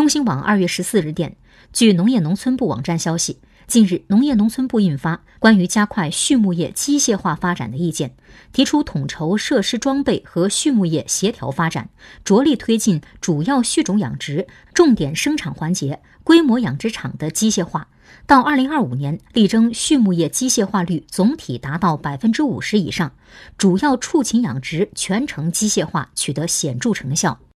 中新网二月十四日电据农业农村部网站消息近日农业农村部印发关于加快畜牧业机械化发展的意见提出统筹设施装备和畜牧业协调发展着力推进主要畜种养殖重点生产环节规模养殖场的机械化。到二零二五年力争畜牧业机械化率总体达到百分之五十以上主要畜禽养殖全程机械化取得显著成效。